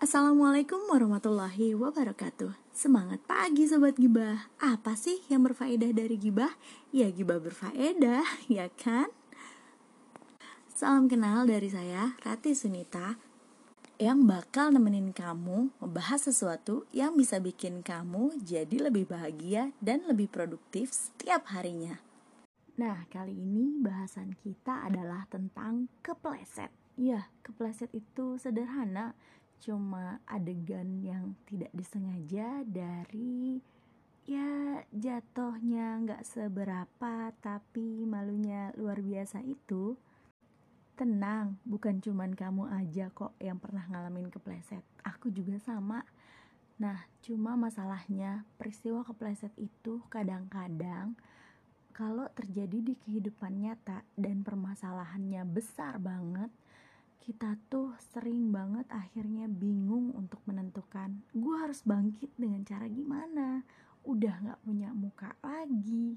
Assalamualaikum warahmatullahi wabarakatuh. Semangat pagi Sobat Gibah. Apa sih yang berfaedah dari Gibah? Ya Gibah berfaedah, ya kan? Salam kenal dari saya, Rati Sunita Yang bakal nemenin kamu membahas sesuatu yang bisa bikin kamu jadi lebih bahagia dan lebih produktif setiap harinya. Nah, kali ini bahasan kita adalah tentang kepleset. Ya, kepleset itu sederhana cuma adegan yang tidak disengaja dari ya jatuhnya nggak seberapa tapi malunya luar biasa itu. Tenang bukan cuman kamu aja kok yang pernah ngalamin kepleset. Aku juga sama. Nah cuma masalahnya peristiwa kepleset itu kadang-kadang kalau terjadi di kehidupan nyata dan permasalahannya besar banget kita tuh sering banget akhirnya bingung untuk menentukan gue harus bangkit dengan cara gimana? Udah gak punya muka lagi.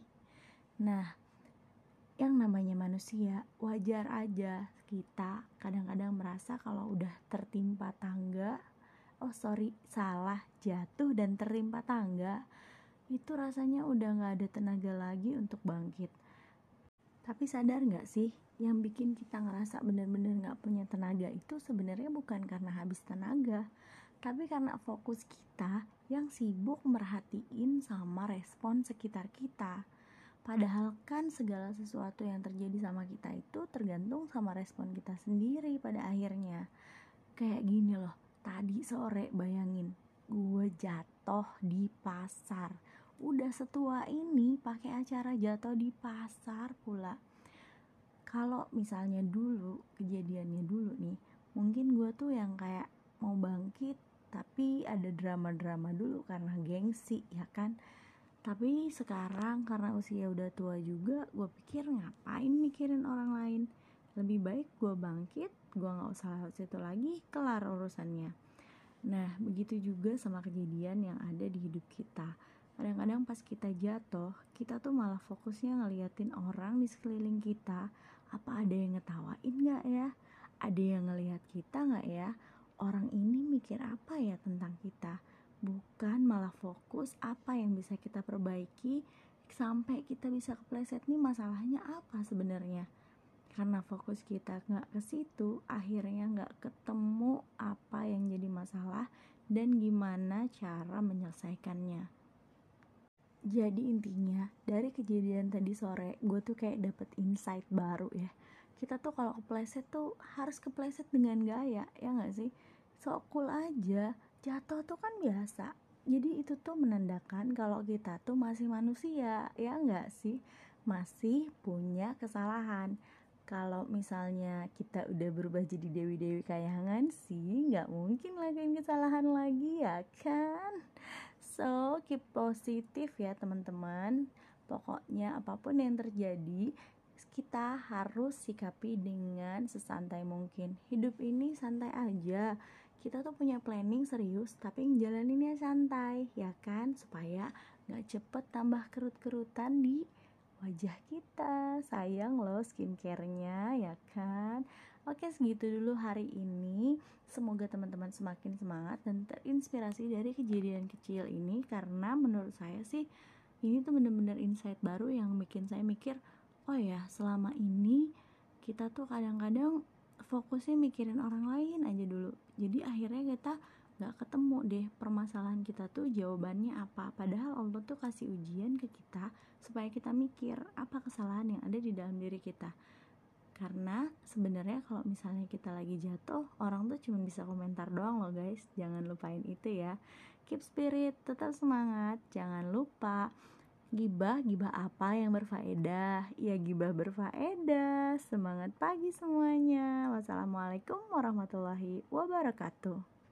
Nah yang namanya manusia wajar aja. Kita kadang-kadang merasa kalau udah tertimpa tangga oh sorry salah jatuh dan tertimpa tangga itu rasanya udah gak ada tenaga lagi untuk bangkit tapi sadar gak sih yang bikin kita ngerasa bener-bener gak punya tenaga itu sebenarnya bukan karena habis tenaga tapi karena fokus kita yang sibuk merhatiin sama respon sekitar kita. Padahal kan segala sesuatu yang terjadi sama kita itu tergantung sama respon kita sendiri pada akhirnya. Kayak gini loh tadi sore bayangin gue jatuh di pasar udah setua ini pakai acara jatuh di pasar pula. Kalau misalnya dulu kejadiannya dulu nih mungkin gue tuh yang kayak mau bangkit tapi ada drama-drama dulu karena gengsi ya kan? Tapi sekarang karena usia udah tua juga gue pikir ngapain mikirin orang lain? Lebih baik gue bangkit gue nggak usah lewat situ lagi kelar urusannya. Nah begitu juga sama kejadian yang ada di hidup kita kadang-kadang pas kita jatuh kita tuh malah fokusnya ngeliatin orang di sekeliling kita. Apa ada yang ngetawain gak ya? Ada yang ngelihat kita gak ya? Orang ini mikir apa ya tentang kita? Bukan malah fokus apa yang bisa kita perbaiki sampai kita bisa kepleset. Nih masalahnya apa sebenarnya? Karena fokus kita nggak ke situ akhirnya nggak ketemu apa yang jadi masalah dan gimana cara menyelesaikannya jadi intinya dari kejadian tadi sore gue tuh kayak dapet insight baru ya. Kita tuh kalau kepleset tuh harus kepleset dengan gaya ya nggak sih? So cool aja jatuh tuh kan biasa. Jadi itu tuh menandakan kalau kita tuh masih manusia ya nggak sih? Masih punya kesalahan. Kalau misalnya kita udah berubah jadi dewi-dewi kayangan sih nggak mungkin lakuin kesalahan lagi ya kan So, keep positif ya teman-teman. Pokoknya apa pun yang terjadi, kita harus sikapi dengan sesantai mungkin. Hidup ini santai aja. Kita tuh punya planning serius, tapi ngejalaninnya santai, ya kan? Supaya gak cepet tambah kerut-kerutan di wajah kita. Sayang loh skincare-nya, ya kan? Oke, segitu dulu hari ini. Semoga teman-teman semakin semangat dan terinspirasi dari kejadian kecil ini karena menurut saya sih ini tuh bener-bener insight baru yang bikin saya mikir, oh ya, selama ini kita tuh kadang-kadang fokusnya mikirin orang lain aja dulu. Jadi akhirnya kita nggak ketemu deh permasalahan kita tuh jawabannya apa. Padahal Allah tuh kasih ujian ke kita supaya kita mikir apa kesalahan yang ada di dalam diri kita. Karena sebenarnya kalau misalnya kita lagi jatuh orang tuh cuma bisa komentar doang loh guys. Jangan lupain itu ya. Keep spirit tetap semangat. Jangan lupa gibah gibah apa yang berfaedah? Ya gibah berfaedah. Semangat pagi semuanya. Wassalamualaikum warahmatullahi wabarakatuh